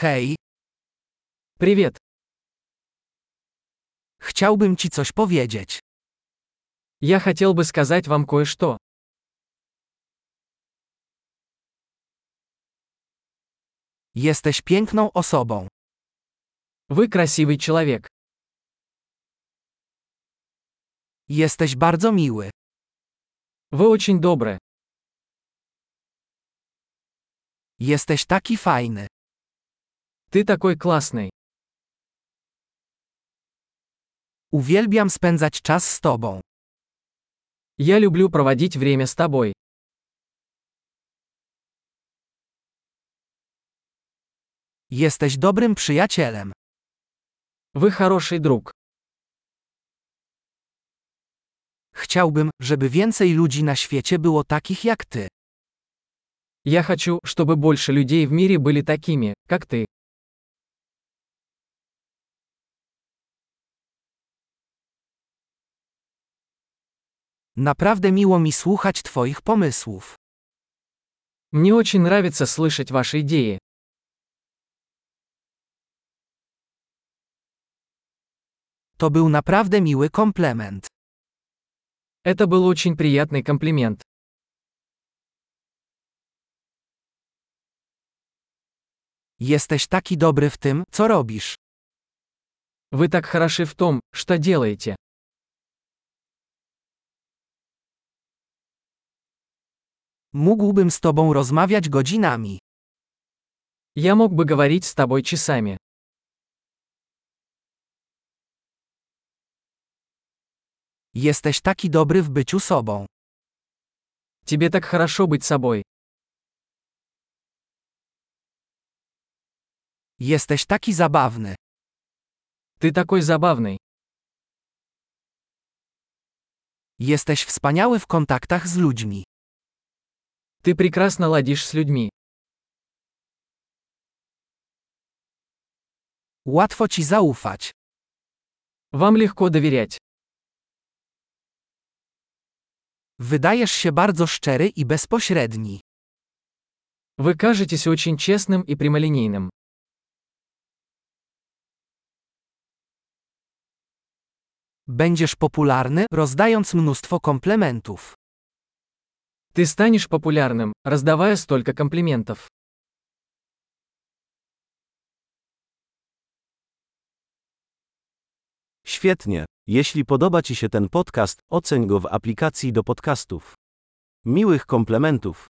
Hej, Привет. chciałbym ci coś powiedzieć. Я хотел бы сказать вам кое-что. Jesteś piękną osobą. Вы красивый человек. Jesteś bardzo miły. Вы очень добры. Jesteś taki fajny. Ты такой классный. Uwielbiam spędzać czas z tobą. Я люблю проводить время с тобой. Jesteś dobrym przyjacielem. Вы хороший друг. Chciałbym, żeby więcej ludzi na świecie było takich jak ty. Я хочу, чтобы больше людей в мире были такими, как ты. Naprawdę miło mi słuchać twoich pomysłów. Мне очень нравится слышать ваши идеи. To był naprawdę miły komplement. Это был очень приятный комплимент. Jesteś taki dobry w tym, co robisz. Вы так хороши в том, что делаете. Mógłbym z tobą rozmawiać godzinami. Я мог бы говорить с тобой часами. Jesteś taki dobry w byciu sobą. Тебе так хорошо быть собой. Jesteś taki zabawny. Ты такой забавный. Jesteś wspaniały w kontaktach z ludźmi. Ты прекрасно ладишь с людьми. Łatwo ci zaufać. Вам легко доверять. Wydajesz się bardzo szczery i bezpośredni. Вы кажетесь очень честным и прямолинейным. Będziesz popularny, rozdając mnóstwo komplementów. Ты станешь популярным, раздавая столько комплиментов. Świetnie. Jeśli podoba Ci się ten podcast, oceń go w aplikacji do podcastów. Miłych komplementów.